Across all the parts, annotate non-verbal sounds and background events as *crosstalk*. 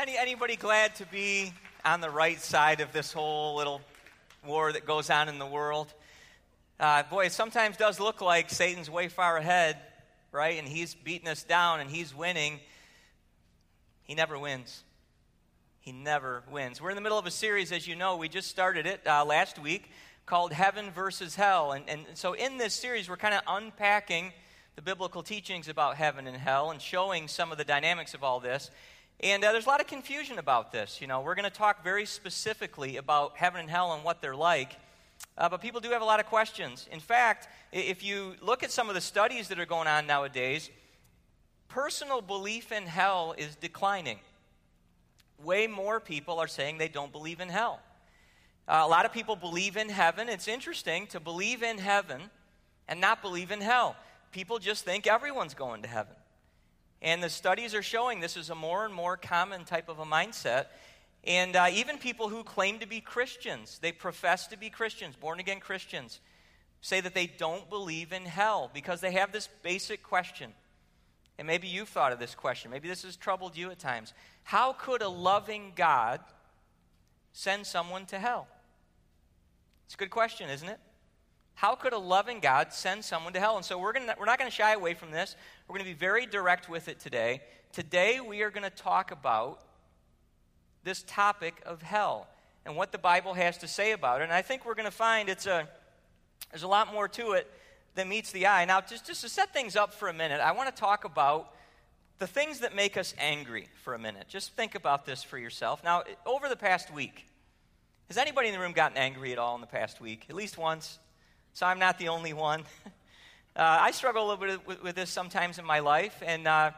Any, anybody glad to be on the right side of this whole little war that goes on in the world? Uh, boy, it sometimes does look like Satan's way far ahead, right? And he's beating us down and he's winning. He never wins. He never wins. We're in the middle of a series, as you know. We just started it uh, last week called Heaven versus Hell. And, and so in this series, we're kind of unpacking the biblical teachings about heaven and hell and showing some of the dynamics of all this. And uh, there's a lot of confusion about this. You know, we're going to talk very specifically about heaven and hell and what they're like. Uh, but people do have a lot of questions. In fact, if you look at some of the studies that are going on nowadays, personal belief in hell is declining. Way more people are saying they don't believe in hell. Uh, a lot of people believe in heaven. It's interesting to believe in heaven and not believe in hell. People just think everyone's going to heaven. And the studies are showing this is a more and more common type of a mindset. And uh, even people who claim to be Christians, they profess to be Christians, born again Christians, say that they don't believe in hell because they have this basic question. And maybe you've thought of this question. Maybe this has troubled you at times. How could a loving God send someone to hell? It's a good question, isn't it? How could a loving God send someone to hell? And so we're, gonna, we're not going to shy away from this. We're going to be very direct with it today. Today, we are going to talk about this topic of hell and what the Bible has to say about it. And I think we're going to find it's a, there's a lot more to it than meets the eye. Now, just, just to set things up for a minute, I want to talk about the things that make us angry for a minute. Just think about this for yourself. Now, over the past week, has anybody in the room gotten angry at all in the past week? At least once? So I'm not the only one. *laughs* uh, I struggle a little bit with, with, this sometimes in my life, and uh,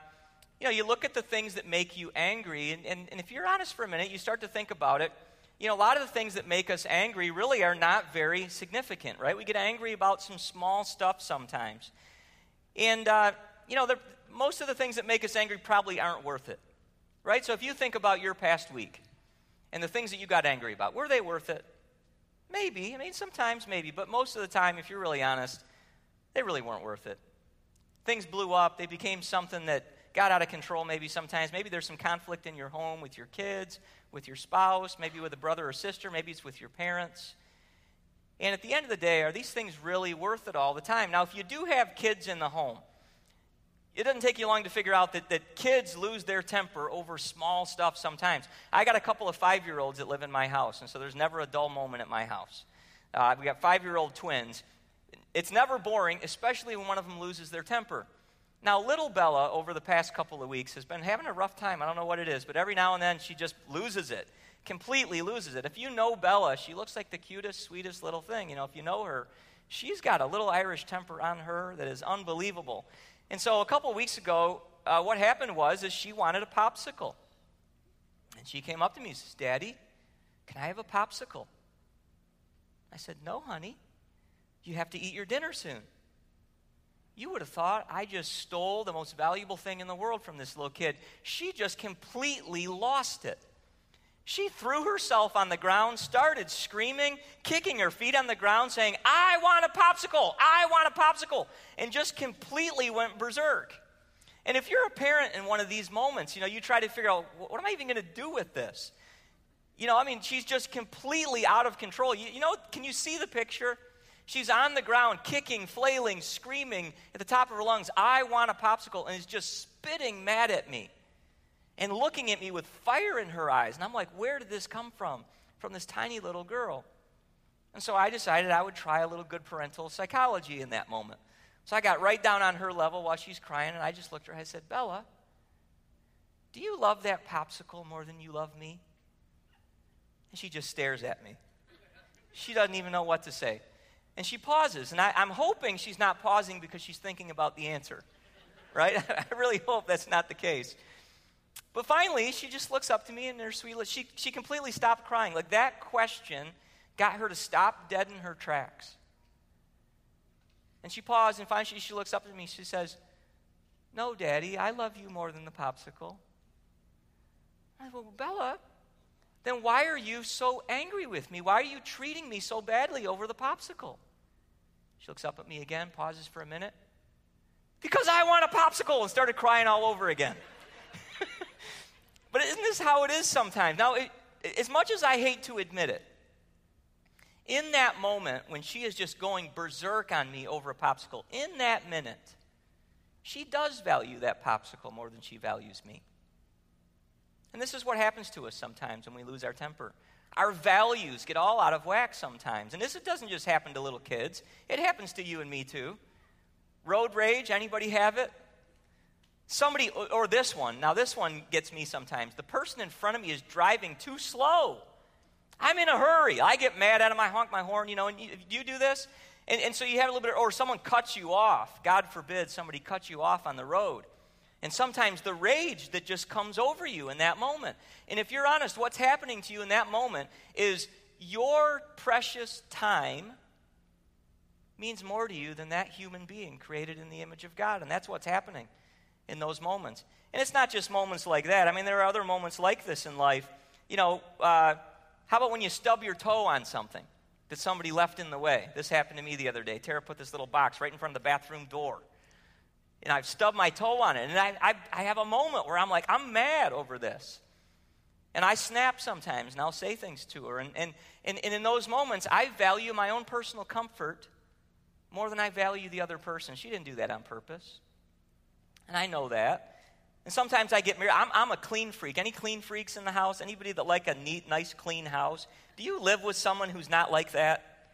you know, you look at the things that make you angry, and, and, and if you're honest for a minute, you start to think about it. You know, a lot of the things that make us angry really are not very significant, right? We get angry about some small stuff sometimes. And, uh, you know, most of the things that make us angry probably aren't worth it, right? So if you think about your past week and the things that you got angry about, were they worth it? Maybe. I mean, sometimes maybe, but most of the time, if you're really honest, they really weren't worth it. Things blew up, they became something that got out of control maybe sometimes. Maybe there's some conflict in your home with your kids, with your spouse, maybe with a brother or sister, maybe it's with your parents. And at the end of the day, are these things really worth it all the time? Now, if you do have kids in the home, it doesn't take you long to figure out that, that kids lose their temper over small stuff sometimes. I got a couple of five year olds that live in my house, and so there's never a dull moment at my house. Uh, we got five year old twins. It's never boring, especially when one of them loses their temper. Now, little Bella, over the past couple of weeks, has been having a rough time. I don't know what it is, but every now and then she just loses it, completely loses it. If you know Bella, she looks like the cutest, sweetest little thing. You know, if you know her, she's got a little Irish temper on her that is unbelievable. And so a couple weeks ago, uh, what happened was is she wanted a popsicle. And she came up to me and says, Daddy, can I have a popsicle? I said, No, honey. You have to eat your dinner soon. You would have thought I just stole the most valuable thing in the world from this little kid. She just completely lost it. She threw herself on the ground, started screaming, kicking her feet on the ground, saying, I want a popsicle! I want a popsicle! And just completely went berserk. And if you're a parent in one of these moments, you know, you try to figure out, what am I even going to do with this? You know, I mean, she's just completely out of control. You, you know, can you see the picture? She's on the ground, kicking, flailing, screaming at the top of her lungs, I want a popsicle, and is just spitting mad at me and looking at me with fire in her eyes. And I'm like, where did this come from? From this tiny little girl. And so I decided I would try a little good parental psychology in that moment. So I got right down on her level while she's crying, and I just looked at her. I said, Bella, do you love that popsicle more than you love me? And she just stares at me. She doesn't even know what to say. And she pauses, and I, am hoping she's not pausing because she's thinking about the answer, right? *laughs* I really hope that's not the case. But finally, she just looks up to me and her sweet. She, she completely stopped crying. Like that question got her to stop dead in her tracks. And she paused, and finally she looks up at me. She says, No, Daddy, I love you more than the popsicle. I said, Well, Bella, then why are you so angry with me? Why are you treating me so badly over the popsicle? She looks up at me again, pauses for a minute. Because I want a popsicle, and started crying all over again. But isn't this how it is sometimes. Now, it, as much as I hate to admit it, in that moment when she is just going berserk on me over a popsicle, in that minute, she does value that popsicle more than she values me. And this is what happens to us sometimes when we lose our temper. Our values get all out of whack sometimes. And this doesn't just happen to little kids, it happens to you and me too. Road rage, anybody have it? Somebody, or this one, now this one gets me sometimes. The person in front of me is driving too slow. I'm in a hurry. I get mad at him. I honk my horn, you know, and you, you do this. And, and so you have a little bit, of, or someone cuts you off. God forbid somebody cuts you off on the road. And sometimes the rage that just comes over you in that moment. And if you're honest, what's happening to you in that moment is your precious time means more to you than that human being created in the image of God. And that's what's happening in those moments. And it's not just moments like that. I mean, there are other moments like this in life. You know, uh, how about when you stub your toe on something that somebody left in the way? This happened to me the other day. Tara put this little box right in front of the bathroom door and I've stubbed my toe on it. And I, I, I, have a moment where I'm like, I'm mad over this. And I snap sometimes, and I'll say things to her. And, and, and, and in those moments, I value my own personal comfort more than I value the other person. She didn't do that on purpose. And I know that. And sometimes I get married. I'm, I'm a clean freak. Any clean freaks in the house? Anybody that like a neat, nice, clean house? Do you live with someone who's not like that?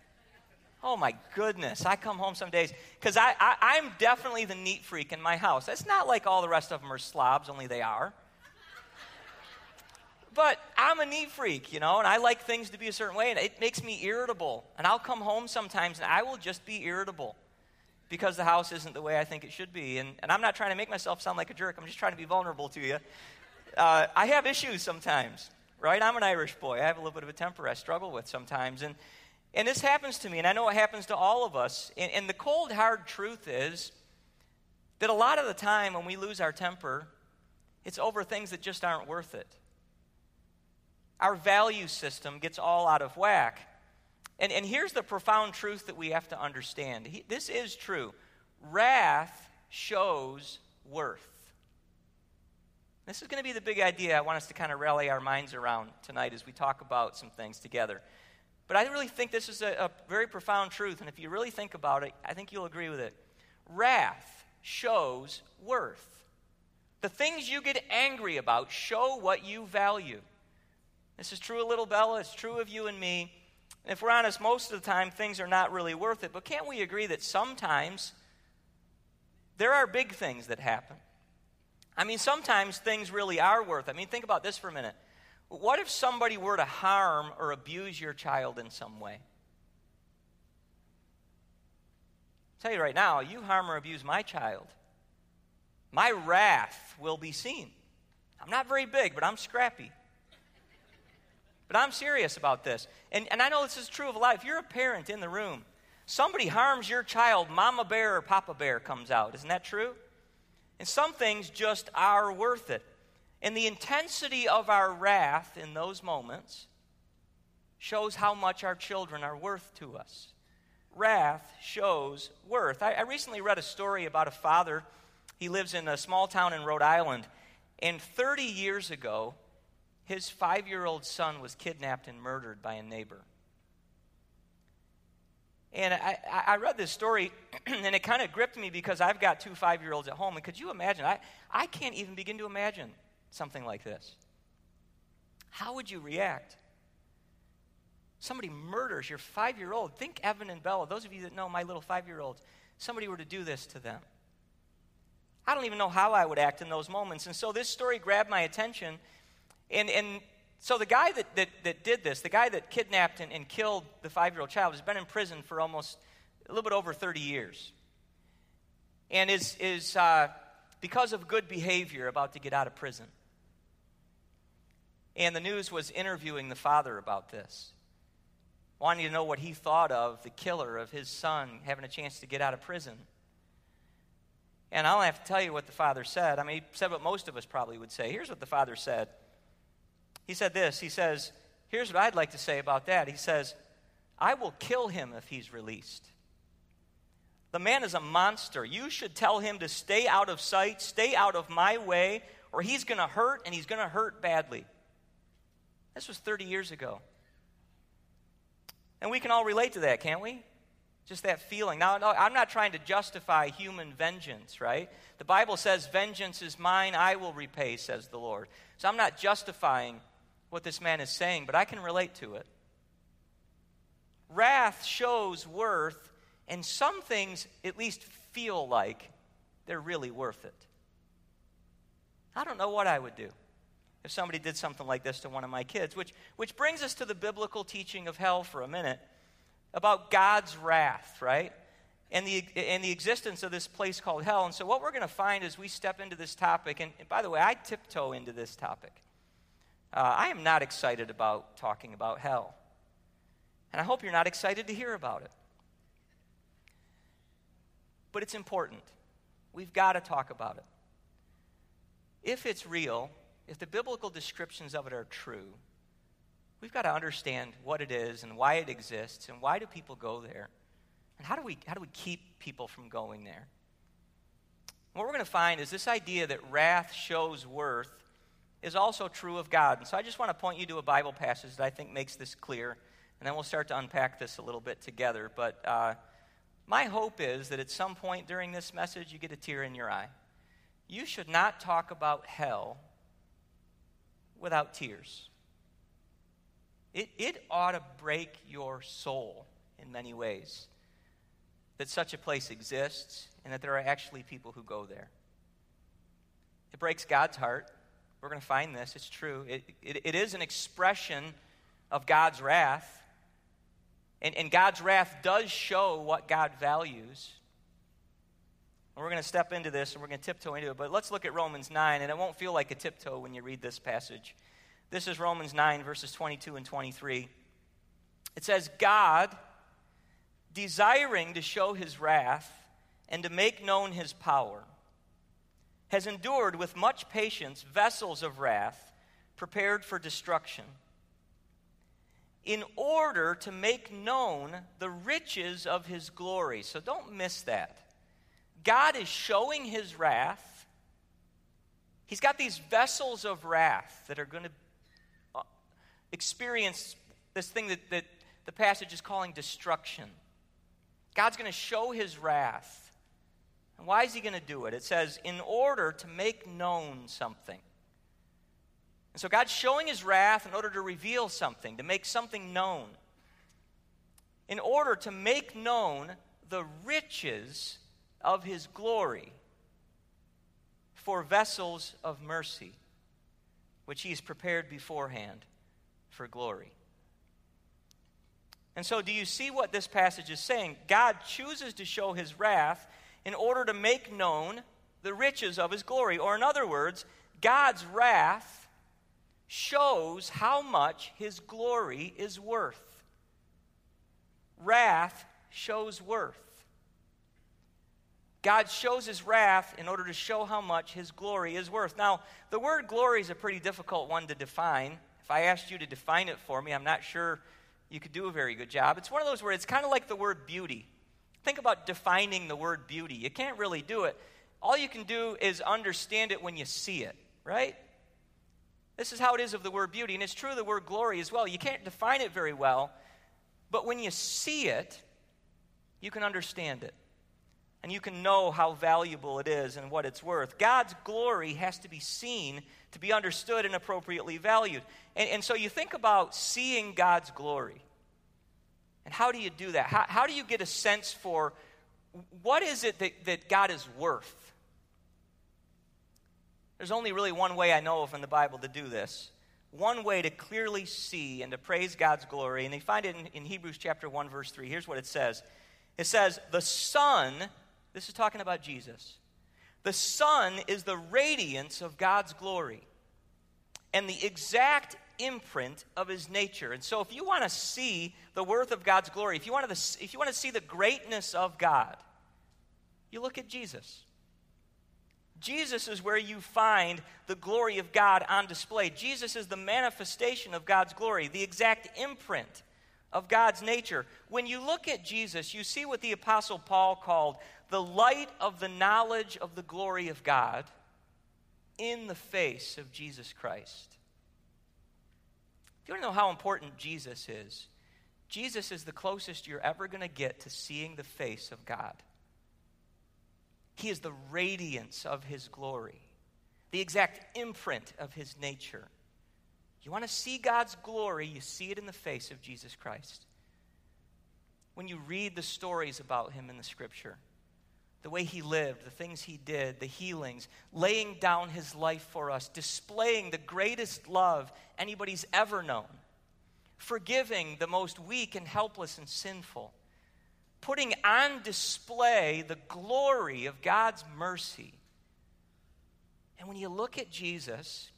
Oh my goodness. I come home some days because I, I, am definitely the neat freak in my house. It's not like all the rest of them are slobs, only they are. but I'm a neat freak, you know, and I like things to be a certain way, and it makes me irritable. And I'll come home sometimes and I will just be irritable because the house isn't the way I think it should be. And, and I'm not trying to make myself sound like a jerk, I'm just trying to be vulnerable to you. Uh, I have issues sometimes, right? I'm an Irish boy. I have a little bit of a temper I struggle with sometimes. And and this happens to me, and I know it happens to all of us. And, and, the cold, hard truth is that a lot of the time when we lose our temper, it's over things that just aren't worth it. Our value system gets all out of whack. And, and here's the profound truth that we have to understand he, this is true wrath shows worth. This is going to be the big idea I want us to kind of rally our minds around tonight as we talk about some things together. But I really think this is a, a very profound truth, and if you really think about it, I think you'll agree with it. Wrath shows worth. The things you get angry about show what you value. This is true of little Bella, it's true of you and me. And if we're honest, most of the time things are not really worth it. But can't we agree that sometimes there are big things that happen? I mean, sometimes things really are worth it. I mean, think about this for a minute. What if somebody were to harm or abuse your child in some way? I'll tell you right now, you harm or abuse my child, my wrath will be seen. I'm not very big, but I'm scrappy. But I'm serious about this. And, and I know this is true of. If you're a parent in the room, somebody harms your child, mama bear or papa bear comes out. Isn't that true? And some things just are worth it. And the intensity of our wrath in those moments shows how much our children are worth to us. Wrath shows worth. I, I, recently read a story about a father. He lives in a small town in Rhode Island. And 30 years ago, his five year old son was kidnapped and murdered by a neighbor. And I, I read this story, *clears throat* and it kind of gripped me because I've got two five year olds at home. And could you imagine? I, I can't even begin to imagine something like this? How would you react? Somebody murders your five year old. Think Evan and Bella, those of you that know my little five year olds. Somebody were to do this to them. I don't even know how I would act in those moments. And so this story grabbed my attention. And, and so the guy that, that, that did this, the guy that kidnapped and, and killed the five year old child, has been in prison for almost a little bit over 30 years. And is, is uh, because of good behavior, about to get out of prison. And the news was interviewing the father about this, wanting to know what he thought of the killer of his son having a chance to get out of prison. And I don't have to tell you what the father said. I mean, he said what most of us probably would say. Here's what the father said. He said this He says, Here's what I'd like to say about that. He says, I will kill him if he's released. The man is a monster. You should tell him to stay out of sight, stay out of my way, or he's going to hurt and he's going to hurt badly. This was 30 years ago. And we can all relate to that, can't we? Just that feeling. Now, no, I'm not trying to justify human vengeance, right? The Bible says, Vengeance is mine, I will repay, says the Lord. So I'm not justifying what this man is saying, but I can relate to it. Wrath shows worth, and some things at least feel like they're really worth it. I don't know what I would do if somebody did something like this to one of my kids, which, which brings us to the biblical teaching of hell for a minute about God's wrath, right? And the, and the existence of this place called hell. And so, what we're going to find as we step into this topic, and, and by the way, I tiptoe into this topic. Uh, I am not excited about talking about hell. And I hope you're not excited to hear about it. But it's important. We've got to talk about it. If it's real, if the biblical descriptions of it are true, we've got to understand what it is and why it exists and why do people go there and how do we, how do we keep people from going there. what we're going to find is this idea that wrath shows worth is also true of God. And so I just want to point you to a Bible passage that I think makes this clear, and then we'll start to unpack this a little bit together. But uh, my hope is that at some point during this message, you get a tear in your eye. You should not talk about hell without tears. It, it ought to break your soul in many ways that such a place exists and that there are actually people who go there. It breaks God's heart. We're going to find this. It's true. It, it, it is an expression of God's wrath. And, and God's wrath does show what God values. And we're going to step into this and we're going to tiptoe into it. But let's look at Romans 9, and it won't feel like a tiptoe when you read this passage. This is Romans 9, verses 22 and 23. It says, God, desiring to show his wrath and to make known his power, has endured with much patience vessels of wrath prepared for destruction, in order to make known the riches of his glory. So don't miss that. God is showing his wrath. He's got these vessels of wrath that are going to uh, experience this thing that, that the passage is calling destruction. God's going to show his wrath. And why is he going to do it? It says, in order to make known something. And so God's showing his wrath in order to reveal something, to make something known. In order to make known the riches of his glory for vessels of mercy, which he's prepared beforehand for glory. And so, do you see what this passage is saying? God chooses to show his wrath in order to make known the riches of his glory. Or, in other words, God's wrath shows how much his glory is worth. Wrath shows worth. God shows his wrath in order to show how much his glory is worth. Now, the word glory is a pretty difficult one to define. If I asked you to define it for me, I'm not sure you could do a very good job. It's one of those words, it's kind of like the word beauty. Think about defining the word beauty. You can't really do it. All you can do is understand it when you see it, right? This is how it is of the word beauty, and it's true of the word glory as well. You can't define it very well, but when you see it, you can understand it and you can know how valuable it is and what it's worth. God's glory has to be seen to be understood and appropriately valued. And, and so you think about seeing God's glory. And how do you do that? How, how do you get a sense for what is it that, that God is worth? There's only really one way I know of in the Bible to do this. One way to clearly see and to praise God's glory, and they find it in, in Hebrews chapter 1, verse 3. Here's what it says It says, The Son this is talking about Jesus. The Son is the radiance of God's glory and the exact imprint of his nature. And so if you want to see the worth of God's glory, if you want to if you want to see the greatness of God, you look at Jesus. Jesus is where you find the glory of God on display. Jesus is the manifestation of God's glory, the exact imprint of God's nature. When you look at Jesus, you see what the Apostle Paul called the light of the knowledge of the glory of God in the face of Jesus Christ. You want to know how important Jesus is, Jesus is the closest you're ever going to get to seeing the face of God. He is the radiance of His glory, the exact imprint of His nature. You want to see God's glory, you see it in the face of Jesus Christ. When you read the stories about Him in the Scripture, the way he lived, the things he did, the healings, laying down his life for us, displaying the greatest love anybody's ever known, forgiving the most weak and helpless and sinful, putting on display the glory of God's mercy. And when you look at Jesus,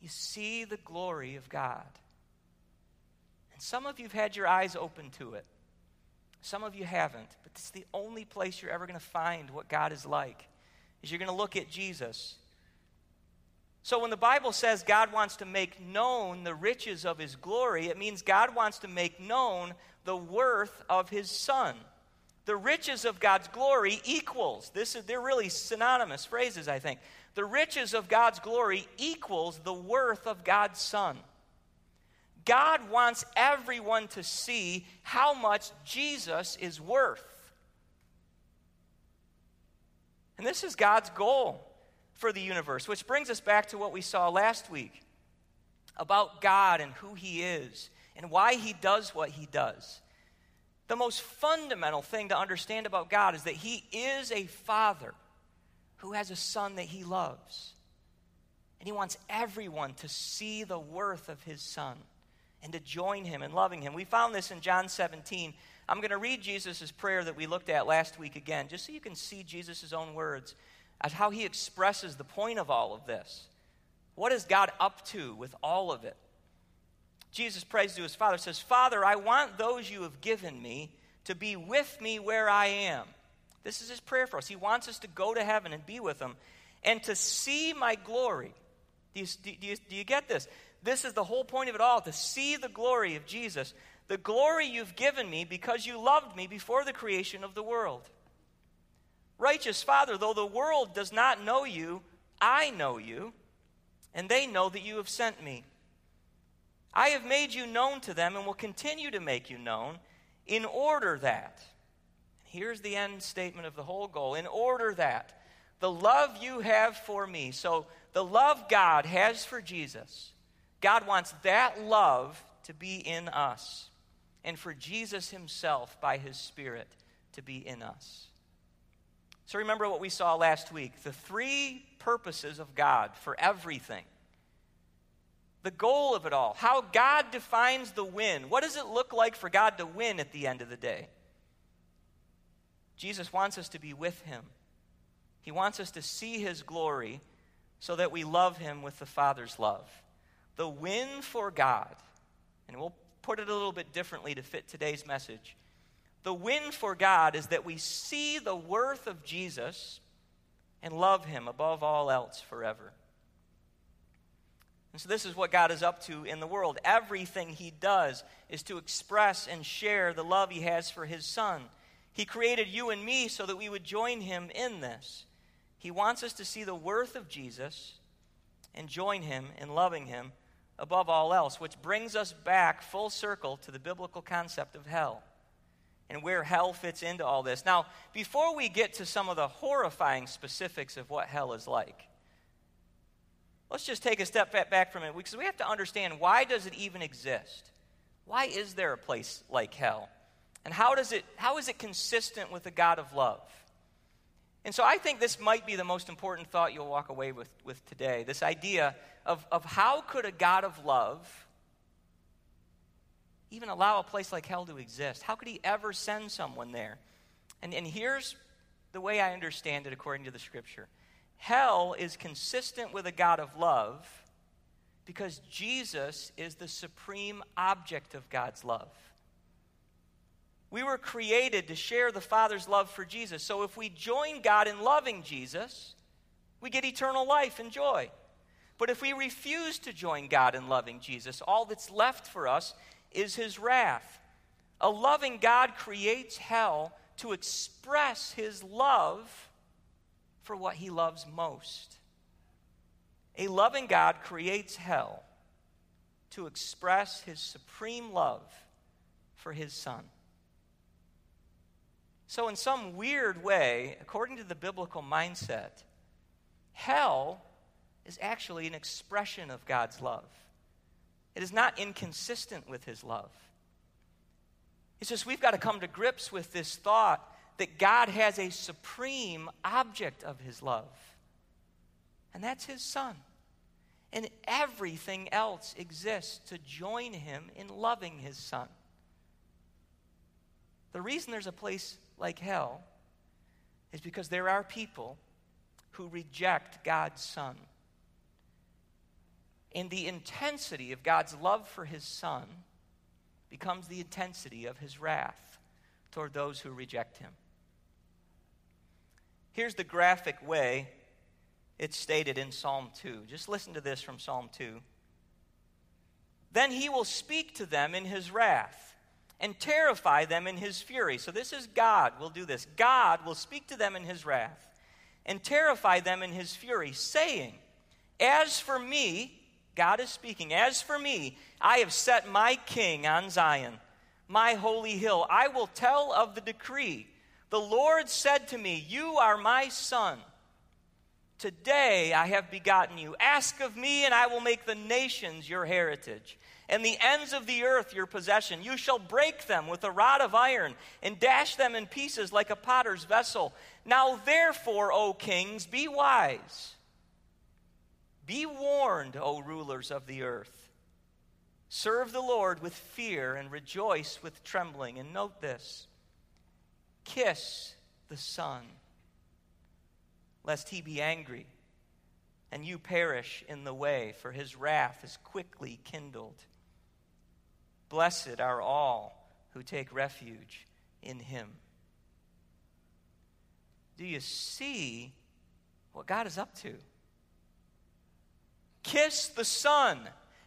you see the glory of God. And some of you have had your eyes open to it. Some of you haven't, but it's the only place you're ever going to find what God is like. Is you're going to look at Jesus. So when the Bible says God wants to make known the riches of his glory, it means God wants to make known the worth of his son. The riches of God's glory equals. This is they're really synonymous phrases, I think. The riches of God's glory equals the worth of God's son. God wants everyone to see how much Jesus is worth. And this is God's goal for the universe, which brings us back to what we saw last week about God and who He is and why He does what He does. The most fundamental thing to understand about God is that He is a Father who has a Son that He loves. And He wants everyone to see the worth of His Son and to join him in loving him. We found this in John 17. I'm going to read Jesus' prayer that we looked at last week again, just so you can see Jesus' own words as how he expresses the point of all of this. What is God up to with all of it? Jesus prays to his Father, says, Father, I want those you have given me to be with me where I am. This is his prayer for us. He wants us to go to heaven and be with him and to see my glory. Do you, do you, do you get this? This is the whole point of it all to see the glory of Jesus, the glory you've given me because you loved me before the creation of the world. Righteous Father, though the world does not know you, I know you, and they know that you have sent me. I have made you known to them and will continue to make you known in order that, here's the end statement of the whole goal, in order that the love you have for me, so the love God has for Jesus, God wants that love to be in us and for Jesus himself by his Spirit to be in us. So remember what we saw last week the three purposes of God for everything. The goal of it all, how God defines the win. What does it look like for God to win at the end of the day? Jesus wants us to be with him. He wants us to see his glory so that we love him with the Father's love. The win for God, and we'll put it a little bit differently to fit today's message. The win for God is that we see the worth of Jesus and love him above all else forever. And so, this is what God is up to in the world. Everything he does is to express and share the love he has for his son. He created you and me so that we would join him in this. He wants us to see the worth of Jesus and join him in loving him above all else, which brings us back full circle to the biblical concept of hell and where hell fits into all this. Now, before we get to some of the horrifying specifics of what hell is like, let's just take a step back from it because we have to understand why does it even exist? Why is there a place like hell? And how, does it, how is it consistent with the God of love? And so I think this might be the most important thought you'll walk away with, with today this idea of, of how could a God of love even allow a place like hell to exist? How could he ever send someone there? And, and here's the way I understand it according to the scripture hell is consistent with a God of love because Jesus is the supreme object of God's love. We were created to share the Father's love for Jesus. So if we join God in loving Jesus, we get eternal life and joy. But if we refuse to join God in loving Jesus, all that's left for us is his wrath. A loving God creates hell to express his love for what he loves most. A loving God creates hell to express his supreme love for his son. So, in some weird way, according to the biblical mindset, hell is actually an expression of God's love. It is not inconsistent with his love. It's just we've got to come to grips with this thought that God has a supreme object of his love, and that's his son. And everything else exists to join him in loving his son. The reason there's a place like hell is because there are people who reject God's son. And the intensity of God's love for his son becomes the intensity of his wrath toward those who reject him. Here's the graphic way it's stated in Psalm 2. Just listen to this from Psalm 2. Then he will speak to them in his wrath and terrify them in his fury. So this is God will do this. God will speak to them in his wrath and terrify them in his fury, saying, As for me, God is speaking, as for me, I have set my king on Zion, my holy hill. I will tell of the decree. The Lord said to me, You are my son. Today I have begotten you. Ask of me, and I will make the nations your heritage, and the ends of the earth your possession. You shall break them with a rod of iron, and dash them in pieces like a potter's vessel. Now, therefore, O kings, be wise. Be warned, O rulers of the earth. Serve the Lord with fear and rejoice with trembling. And note this kiss the Son lest he be angry and you perish in the way, for his wrath is quickly kindled. Blessed are all who take refuge in him. Do you see what God is up to? Kiss the Son.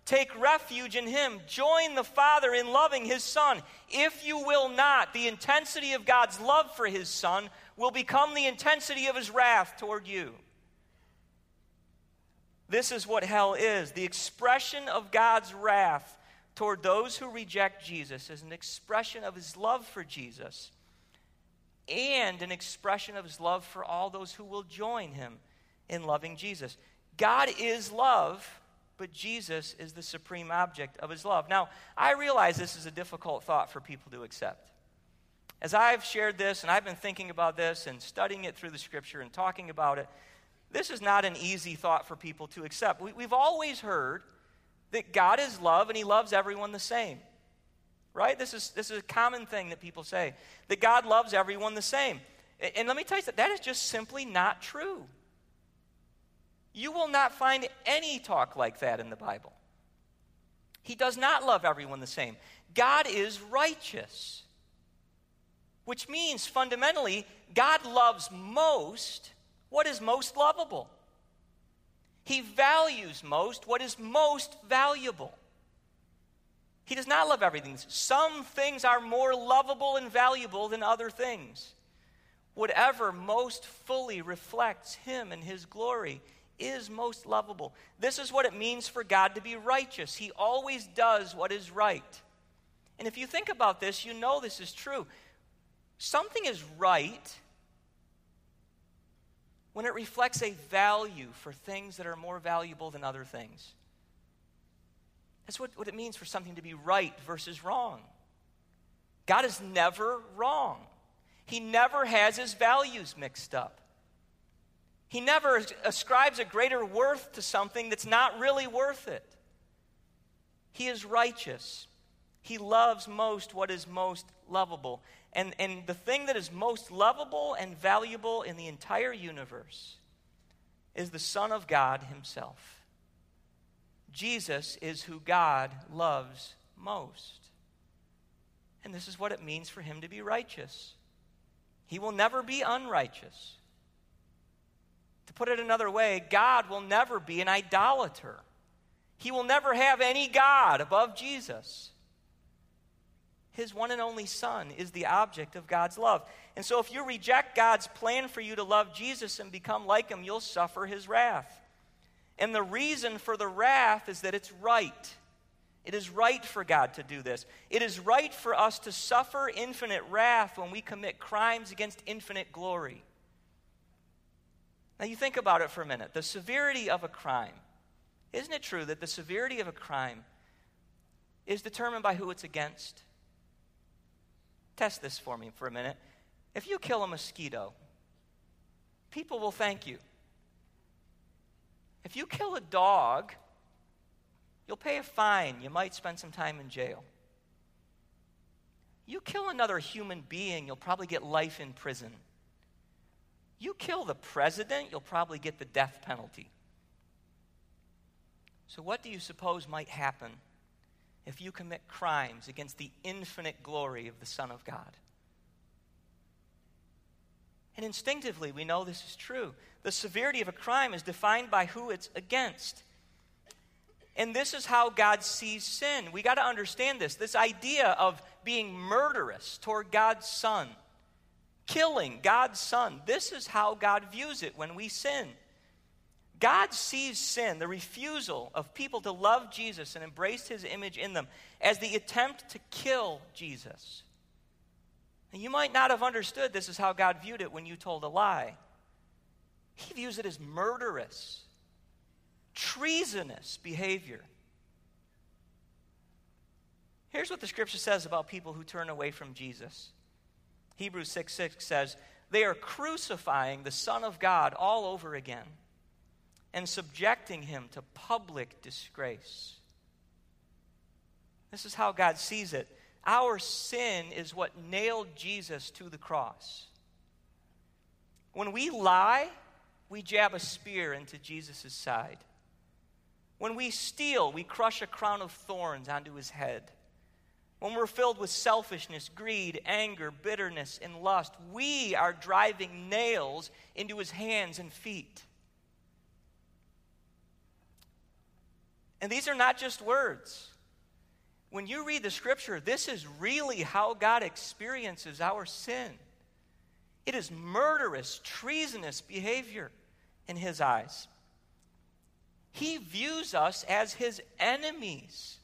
Take refuge in Him. Join the Father in loving His Son. If you will not, the intensity of God's love for His Son will become the intensity of his wrath toward you. This is what hell is. The expression of God's wrath toward those who reject Jesus is an expression of his love for Jesus and an expression of his love for all those who will join him in loving Jesus. God is love, but Jesus is the supreme object of his love. Now, I realize this is a difficult thought for people to accept. As I've shared this and I've been thinking about this and studying it through the scripture and talking about it, this is not an easy thought for people to accept. We, have always heard that God is love and he loves everyone the same. Right? This is, this is a common thing that people say that God loves everyone the same. And, and let me tell you that that is just simply not true. You will not find any talk like that in the Bible. He does not love everyone the same. God is righteous which means fundamentally, God loves most what is most lovable. He values most what is most valuable. He does not love everything. Some things are more lovable and valuable than other things. Whatever most fully reflects Him and His glory is most lovable. This is what it means for God to be righteous. He always does what is right. And if you think about this, you know this is true. Something is right when it reflects a value for things that are more valuable than other things. That's what, what it means for something to be right versus wrong. God is never wrong, He never has His values mixed up. He never ascribes a greater worth to something that's not really worth it. He is righteous. He loves most what is most lovable. And, and the thing that is most lovable and valuable in the entire universe is the Son of God Himself. Jesus is who God loves most. And this is what it means for Him to be righteous. He will never be unrighteous. To put it another way, God will never be an idolater. He will never have any God above Jesus his one and only Son is the object of God's love. And so, if you reject God's plan for you to love Jesus and become like him, you'll suffer his wrath. And the reason for the wrath is that it's right. It is right for God to do this. It is right for us to suffer infinite wrath when we commit crimes against infinite glory. Now, you think about it for a minute. The severity of a crime. Isn't it true that the severity of a crime is determined by who it's against? Test this for me for a minute. If you kill a mosquito, people will thank you. If you kill a dog, you'll pay a fine. You might spend some time in jail. You kill another human being, you'll probably get life in prison. You kill the president, you'll probably get the death penalty. So, what do you suppose might happen if you commit crimes against the infinite glory of the Son of God? And instinctively, we know this is true. The severity of a crime is defined by who it's against. And this is how God sees sin. We got to understand this. This idea of being murderous toward God's Son, killing God's Son, this is how God views it when we sin. God sees sin, the refusal of people to love Jesus and embrace his image in them, as the attempt to kill Jesus. And you might not have understood this is how God viewed it when you told a lie. He views it as murderous, treasonous behavior. Here's what the scripture says about people who turn away from Jesus Hebrews 6 6 says, They are crucifying the Son of God all over again and subjecting him to public disgrace. This is how God sees it. Our sin is what nailed Jesus to the cross. When we lie, we jab a spear into Jesus' side. When we steal, we crush a crown of thorns onto his head. When we're filled with selfishness, greed, anger, bitterness, and lust, we are driving nails into his hands and feet. And these are not just words. When you read the scripture, this is really how God experiences our sin. It is murderous, treasonous behavior in His eyes. He views us as His enemies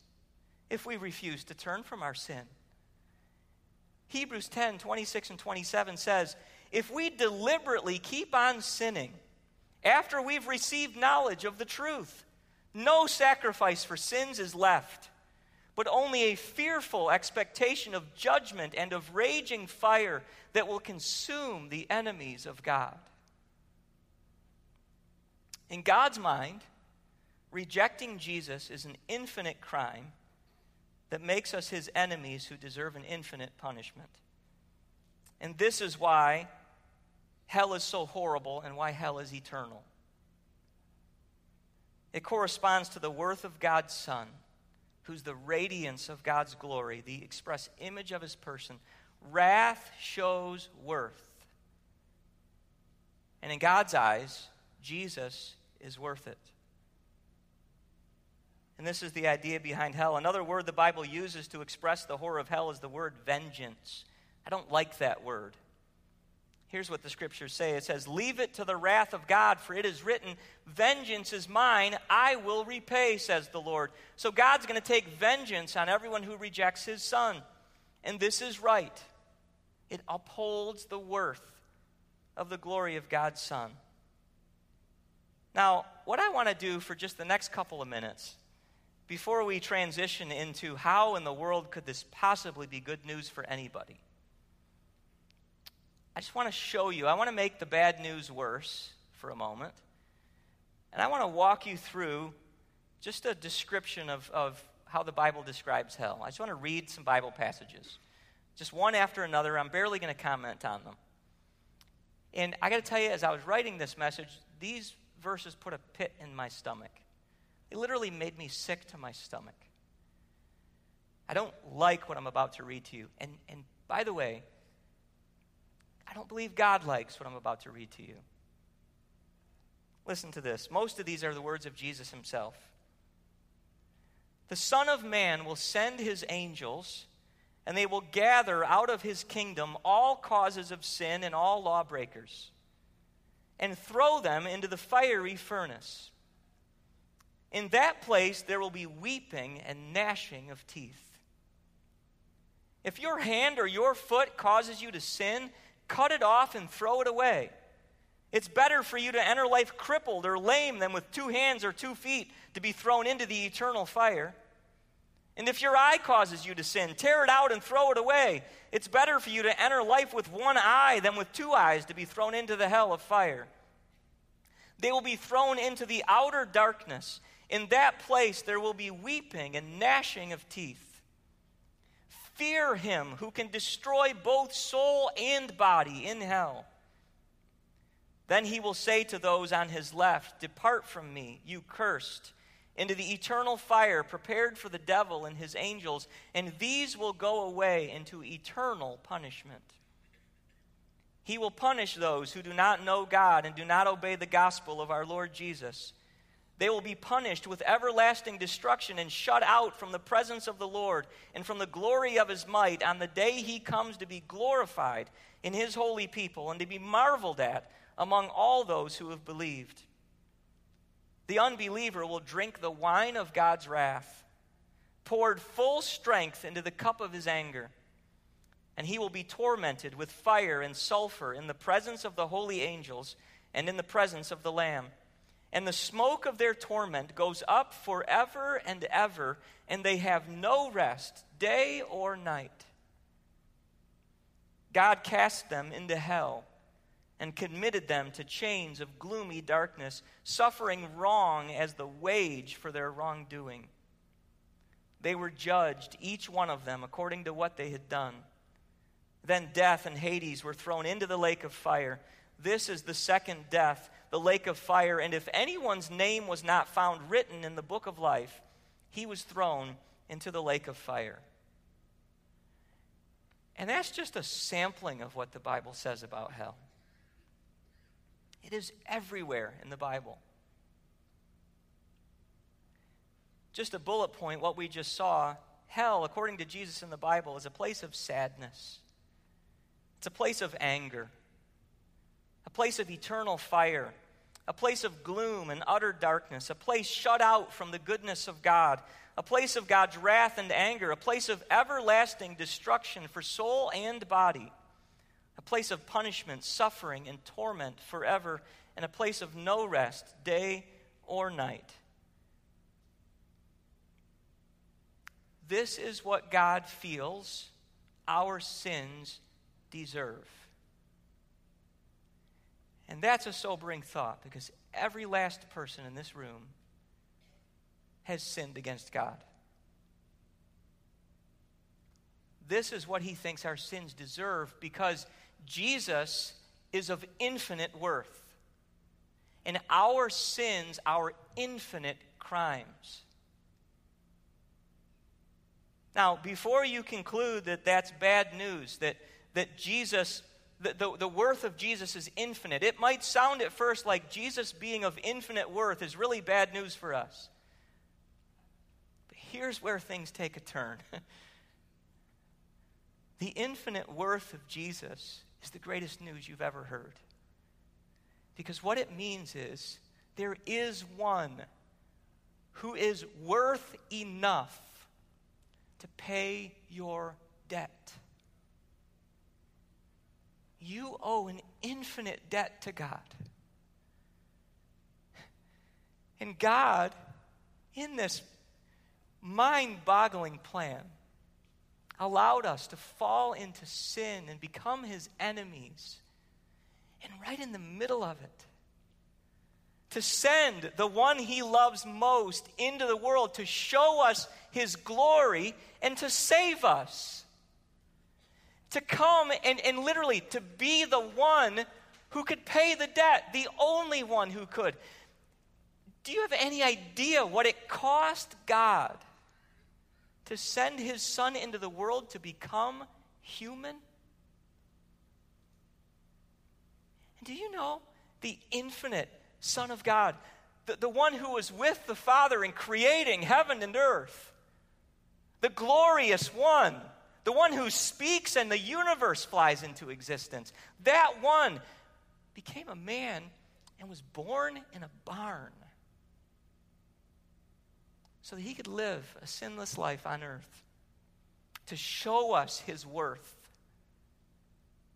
if we refuse to turn from our sin. Hebrews 10 26 and 27 says, If we deliberately keep on sinning after we've received knowledge of the truth, no sacrifice for sins is left, but only a fearful expectation of judgment and of raging fire that will consume the enemies of God. In God's mind, rejecting Jesus is an infinite crime that makes us his enemies who deserve an infinite punishment. And this is why hell is so horrible and why hell is eternal. It corresponds to the worth of God's Son, who's the radiance of God's glory, the express image of his person. Wrath shows worth. And in God's eyes, Jesus is worth it. And this is the idea behind hell. Another word the Bible uses to express the horror of hell is the word vengeance. I don't like that word. Here's what the scriptures say it says, Leave it to the wrath of God, for it is written, Vengeance is mine, I will repay, says the Lord. So God's going to take vengeance on everyone who rejects his son. And this is right. It upholds the worth of the glory of God's son. Now, what I want to do for just the next couple of minutes, before we transition into how in the world could this possibly be good news for anybody, I just want to show you, I want to make the bad news worse for a moment. And I want to walk you through just a description of, of how the Bible describes hell. I just want to read some Bible passages, just one after another. I'm barely going to comment on them. And I got to tell you, as I was writing this message, these verses put a pit in my stomach. They literally made me sick to my stomach. I don't like what I'm about to read to you. And, and by the way, I don't believe God likes what I'm about to read to you. Listen to this. Most of these are the words of Jesus himself. The Son of Man will send his angels, and they will gather out of his kingdom all causes of sin and all lawbreakers, and throw them into the fiery furnace. In that place there will be weeping and gnashing of teeth. If your hand or your foot causes you to sin, cut it off and throw it away. It's better for you to enter life crippled or lame than with two hands or two feet to be thrown into the eternal fire. And if your eye causes you to sin, tear it out and throw it away. It's better for you to enter life with one eye than with two eyes to be thrown into the hell of fire. They will be thrown into the outer darkness. In that place there will be weeping and gnashing of teeth. Fear him who can destroy both soul and body in hell. Then he will say to those on his left, Depart from me, you cursed, into the eternal fire prepared for the devil and his angels, and these will go away into eternal punishment. He will punish those who do not know God and do not obey the gospel of our Lord Jesus. They will be punished with everlasting destruction and shut out from the presence of the Lord and from the glory of his might on the day he comes to be glorified in his holy people and to be marveled at among all those who have believed. The unbeliever will drink the wine of God's wrath, poured full strength into the cup of his anger, and he will be tormented with fire and sulfur in the presence of the holy angels and in the presence of the Lamb. And the smoke of their torment goes up forever and ever, and they have no rest, day or night. God cast them into hell and committed them to chains of gloomy darkness, suffering wrong as the wage for their wrongdoing. They were judged, each one of them, according to what they had done. Then death and Hades were thrown into the lake of fire. This is the second death, the lake of fire. And if anyone's name was not found written in the book of life, he was thrown into the lake of fire. And that's just a sampling of what the Bible says about hell. It is everywhere in the Bible. Just a bullet point, what we just saw hell, according to Jesus in the Bible, is a place of sadness, it's a place of anger, a place of eternal fire, a place of gloom and utter darkness, a place shut out from the goodness of God, a place of God's wrath and anger, a place of everlasting destruction for soul and body a place of punishment, suffering, and torment forever, and a place of no rest, day or night. This is what God feels our sins deserve. And that's a sobering thought because every last person in this room has sinned against God. This is what he thinks our sins deserve because Jesus is of infinite worth. And our sins, our infinite crimes. Now, before you conclude that that's bad news, that, that Jesus, the, the, the, worth of Jesus is infinite, it might sound at first like Jesus being of infinite worth is really bad news for us. But here's where things take a turn. *laughs* the infinite worth of Jesus is the greatest news you've ever heard. Because what it means is there is one who is worth enough to pay your debt. You owe an infinite debt to God. And God, in this mind boggling plan, allowed us to fall into sin and become his enemies. And right in the middle of it, to send the one he loves most into the world to show us his glory and to save us. To come and, and literally to be the one who could pay the debt, the only one who could. Do you have any idea what it cost God? to send his son into the world to become human? And do you know the infinite Son of God, the, the one who was with the Father in creating heaven and earth, the glorious one, the one who speaks and the universe flies into existence, that one became a man and was born in a barn. so that he could live a sinless life on earth, to show us his worth,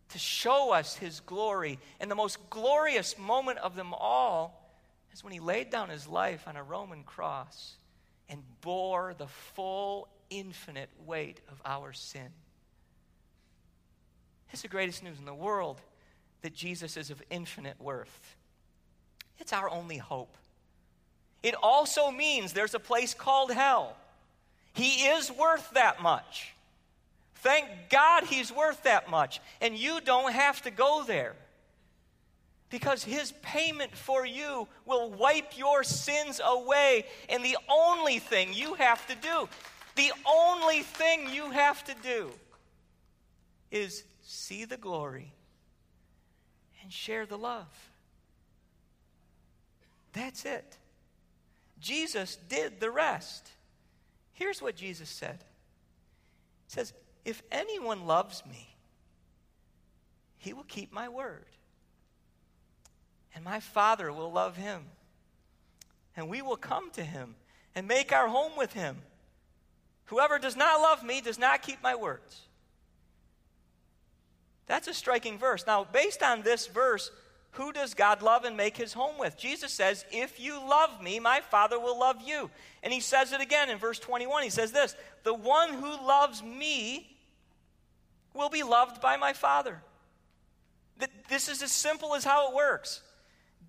to show us his glory. And the most glorious moment of them all is when he laid down his life on a Roman cross and bore the full, infinite weight of our sin. It's the greatest news in the world that Jesus is of infinite worth. It's our only hope. It also means there's a place called hell. He is worth that much. Thank God he's worth that much. And you don't have to go there. Because his payment for you will wipe your sins away. And the only thing you have to do, the only thing you have to do is see the glory and share the love. That's it. Jesus did the rest. Here's what Jesus said He says, If anyone loves me, he will keep my word. And my Father will love him. And we will come to him and make our home with him. Whoever does not love me does not keep my words. That's a striking verse. Now, based on this verse, who does God love and make his home with? Jesus says, If you love me, my Father will love you. And he says it again in verse 21. He says this The one who loves me will be loved by my Father. This is as simple as how it works.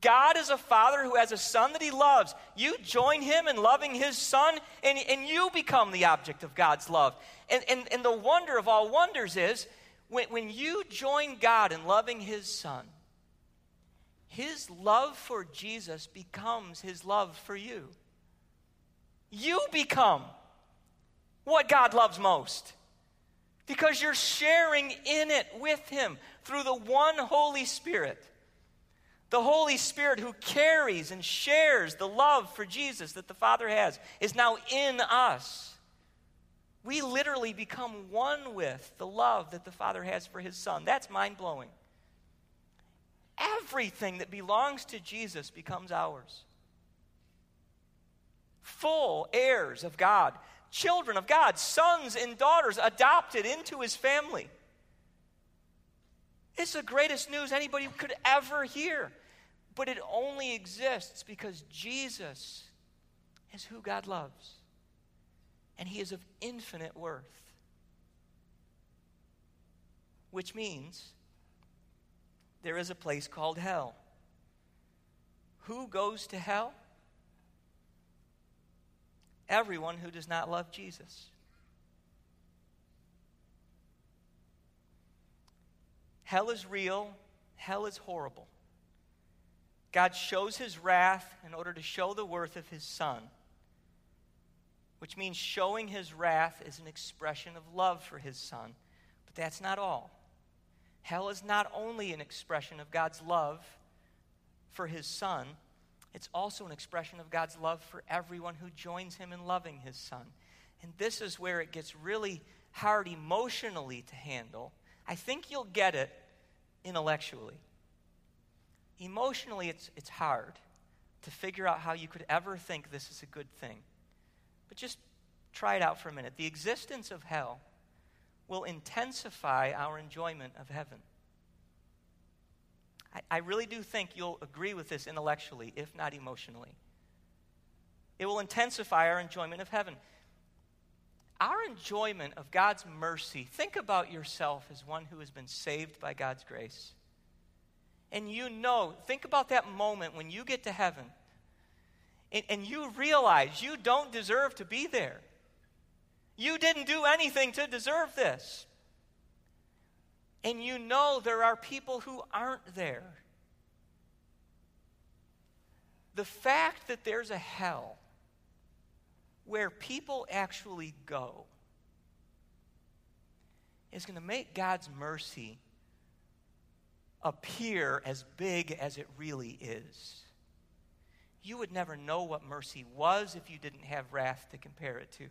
God is a father who has a son that he loves. You join him in loving his son, and, and you become the object of God's love. And, and, and the wonder of all wonders is when, when you join God in loving his son, his love for Jesus becomes his love for you. You become what God loves most because you're sharing in it with him through the one Holy Spirit. The Holy Spirit who carries and shares the love for Jesus that the Father has is now in us. We literally become one with the love that the Father has for his Son. That's mind blowing everything that belongs to Jesus becomes ours. Full heirs of God, children of God, sons and daughters adopted into his family. It's the greatest news anybody could ever hear. But it only exists because Jesus is who God loves. And he is of infinite worth. Which means there is a place called hell. Who goes to hell? Everyone who does not love Jesus. Hell is real, hell is horrible. God shows his wrath in order to show the worth of his son, which means showing his wrath is an expression of love for his son. But that's not all. Hell is not only an expression of God's love for his son, it's also an expression of God's love for everyone who joins him in loving his son. And this is where it gets really hard emotionally to handle. I think you'll get it intellectually. Emotionally, it's, it's hard to figure out how you could ever think this is a good thing. But just try it out for a minute. The existence of hell will intensify our enjoyment of heaven. I, I really do think you'll agree with this intellectually, if not emotionally. It will intensify our enjoyment of heaven. Our enjoyment of God's mercy, think about yourself as one who has been saved by God's grace. And you know, think about that moment when you get to heaven and, and you realize you don't deserve to be there. You didn't do anything to deserve this. And you know there are people who aren't there. The fact that there's a hell where people actually go is going to make God's mercy appear as big as it really is. You would never know what mercy was if you didn't have wrath to compare it to.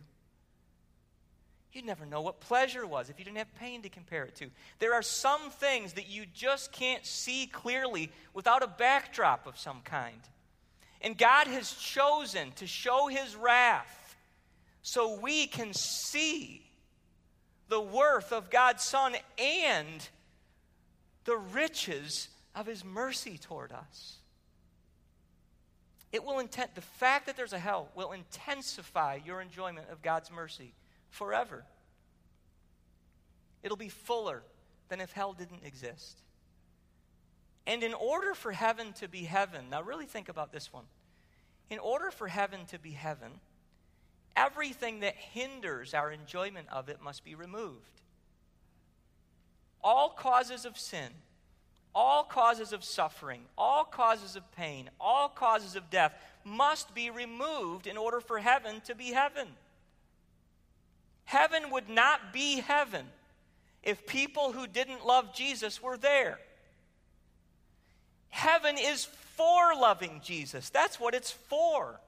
You'd never know what pleasure was if you didn't have pain to compare it to. There are some things that you just can't see clearly without a backdrop of some kind. And God has chosen to show his wrath so we can see the worth of God's Son and the riches of His mercy toward us. It will intent the fact that there's a hell will intensify your enjoyment of God's mercy forever. It'll be fuller than if hell didn't exist. And in order for heaven to be heaven, now really think about this one. In order for heaven to be heaven, everything that hinders our enjoyment of it must be removed. All causes of sin, all causes of suffering, all causes of pain, all causes of death must be removed in order for heaven to be heaven. Heaven would not be heaven if people who didn't love Jesus were there. Heaven is for loving Jesus. That's what it's for.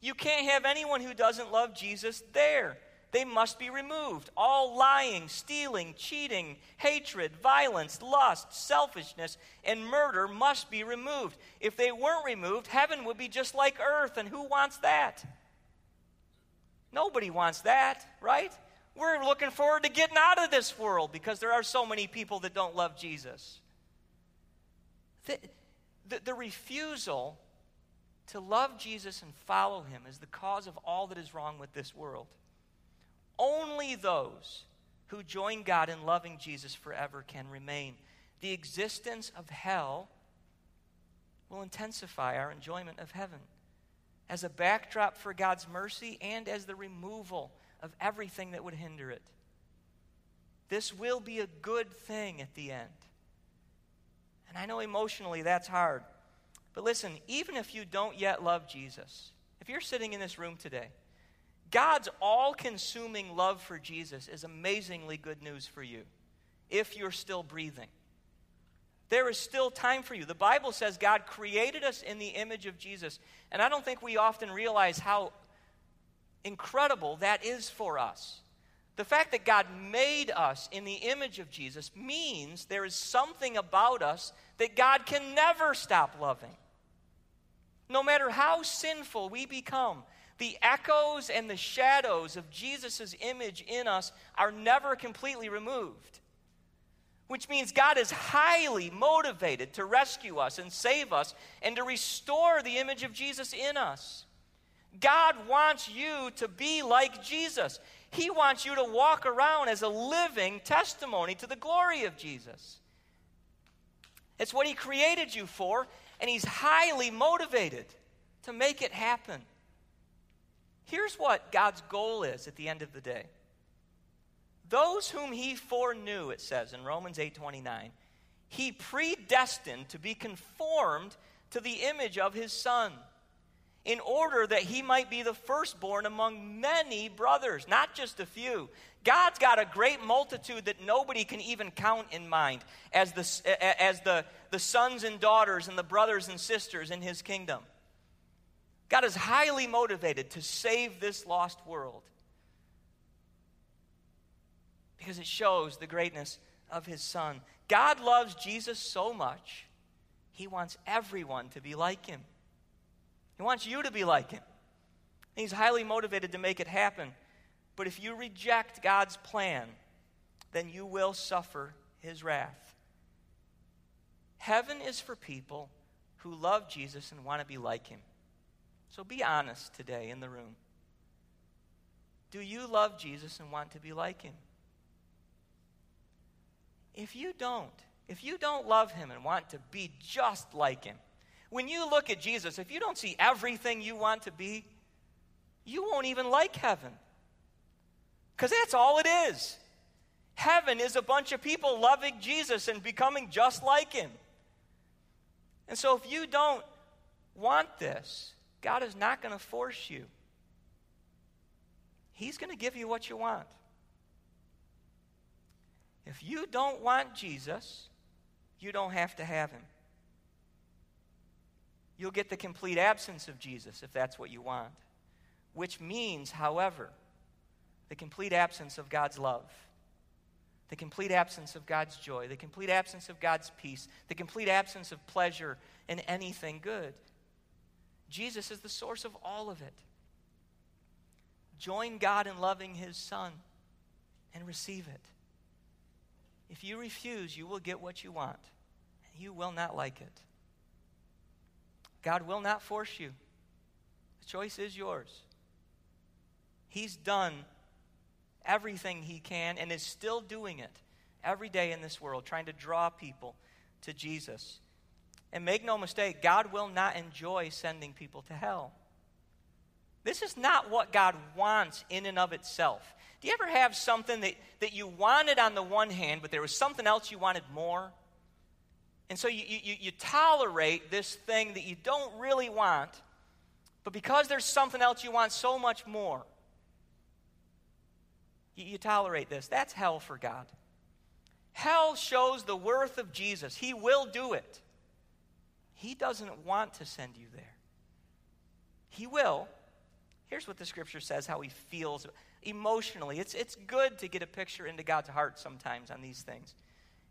You can't have anyone who doesn't love Jesus there. They must be removed. All lying, stealing, cheating, hatred, violence, lust, selfishness, and murder must be removed. If they weren't removed, heaven would be just like earth, and who wants that? Nobody wants that, right? We're looking forward to getting out of this world because there are so many people that don't love Jesus. The, the, the refusal to love Jesus and follow him is the cause of all that is wrong with this world. Only those who join God in loving Jesus forever can remain. The existence of hell will intensify our enjoyment of heaven as a backdrop for God's mercy and as the removal of everything that would hinder it. This will be a good thing at the end. And I know emotionally that's hard. But listen, even if you don't yet love Jesus, if you're sitting in this room today, God's all consuming love for Jesus is amazingly good news for you if you're still breathing. There is still time for you. The Bible says God created us in the image of Jesus. And I don't think we often realize how incredible that is for us. The fact that God made us in the image of Jesus means there is something about us that God can never stop loving. No matter how sinful we become, the echoes and the shadows of Jesus' image in us are never completely removed. Which means God is highly motivated to rescue us and save us and to restore the image of Jesus in us. God wants you to be like Jesus. He wants you to walk around as a living testimony to the glory of Jesus. It's what He created you for, and He's highly motivated to make it happen. Here's what God's goal is at the end of the day. Those whom he foreknew, it says in Romans 8:29, he predestined to be conformed to the image of his son in order that he might be the firstborn among many brothers, not just a few. God's got a great multitude that nobody can even count in mind as the, as the, the sons and daughters and the brothers and sisters in his kingdom. God is highly motivated to save this lost world because it shows the greatness of his son. God loves Jesus so much, he wants everyone to be like him. He wants you to be like him. He's highly motivated to make it happen. But if you reject God's plan, then you will suffer his wrath. Heaven is for people who love Jesus and want to be like him. So be honest today in the room. Do you love Jesus and want to be like him? If you don't, if you don't love him and want to be just like him, when you look at Jesus, if you don't see everything you want to be, you won't even like heaven. Because that's all it is. Heaven is a bunch of people loving Jesus and becoming just like him. And so if you don't want this, God is not going to force you. He's going to give you what you want. If you don't want Jesus, you don't have to have him. You'll get the complete absence of Jesus if that's what you want, which means, however, the complete absence of God's love, the complete absence of God's joy, the complete absence of God's peace, the complete absence of pleasure in anything good. Jesus is the source of all of it. Join God in loving His Son and receive it. If you refuse, you will get what you want. and You will not like it. God will not force you. The choice is yours. He's done everything He can and is still doing it every day in this world, trying to draw people to Jesus. And make no mistake, God will not enjoy sending people to hell. This is not what God wants in and of itself. Do you ever have something that, that you wanted on the one hand, but there was something else you wanted more? And so you, you, you tolerate this thing that you don't really want, but because there's something else you want so much more, you, you tolerate this. That's hell for God. Hell shows the worth of Jesus. He will do it. He doesn't want to send you there. He will. Here's what the scripture says how he feels emotionally. It's, it's good to get a picture into God's heart sometimes on these things.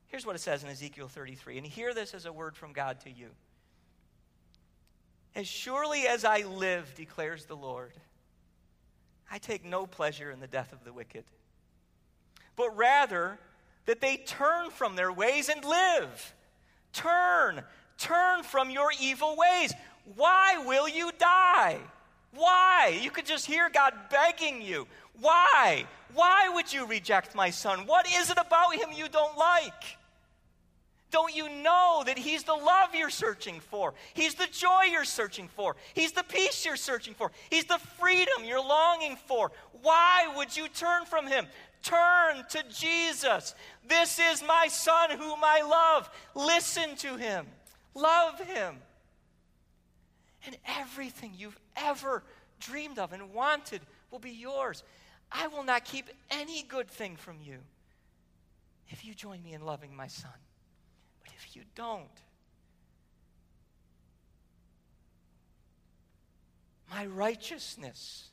Here's what it says in Ezekiel 33. And hear this as a word from God to you. As surely as I live, declares the Lord, I take no pleasure in the death of the wicked, but rather that they turn from their ways and live. Turn, turn from your evil ways. Why will you die? Why? You could just hear God begging you. Why? Why would you reject my son? What is it about him you don't like? Don't you know that He's the love you're searching for? He's the joy you're searching for. He's the peace you're searching for. He's the freedom you're longing for. Why would you turn from Him? Turn to Jesus. This is my son whom I love. Listen to him. Love him. And everything you've ever dreamed of and wanted will be yours. I will not keep any good thing from you if you join me in loving my son. But if you don't, my righteousness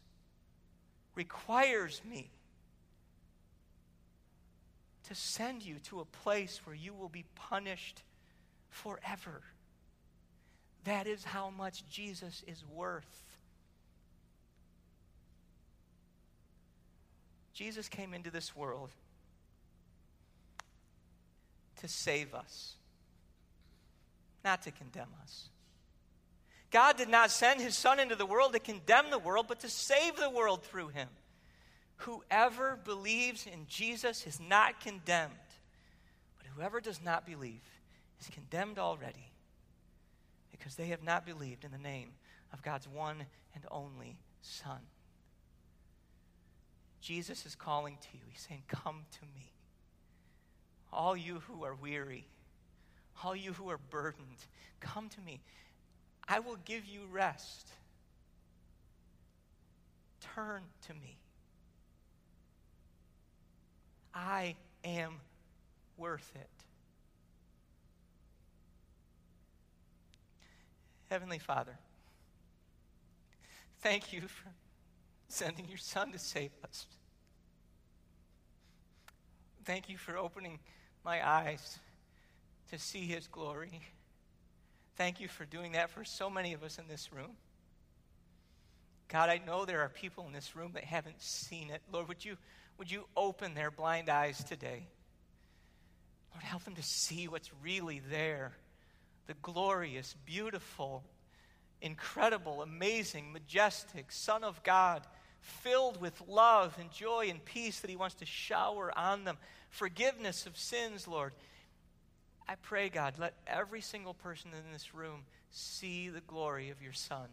requires me to send you to a place where you will be punished forever. That is how much Jesus is worth. Jesus came into this world to save us, not to condemn us. God did not send his Son into the world to condemn the world, but to save the world through him. Whoever believes in Jesus is not condemned, but whoever does not believe is condemned already because they have not believed in the name of God's one and only Son. Jesus is calling to you. He's saying, Come to me. All you who are weary, all you who are burdened, come to me. I will give you rest. Turn to me. I am worth it. Heavenly Father, thank you for sending your Son to save us. Thank you for opening my eyes to see His glory. Thank you for doing that for so many of us in this room. God, I know there are people in this room that haven't seen it. Lord, would you would you open their blind eyes today? Lord, help them to see what's really there the glorious, beautiful, incredible, amazing, majestic Son of God, filled with love and joy and peace that He wants to shower on them. Forgiveness of sins, Lord. I pray, God, let every single person in this room see the glory of your Son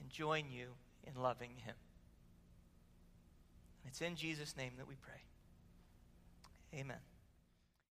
and join you in loving Him. It's in Jesus' name that we pray. Amen.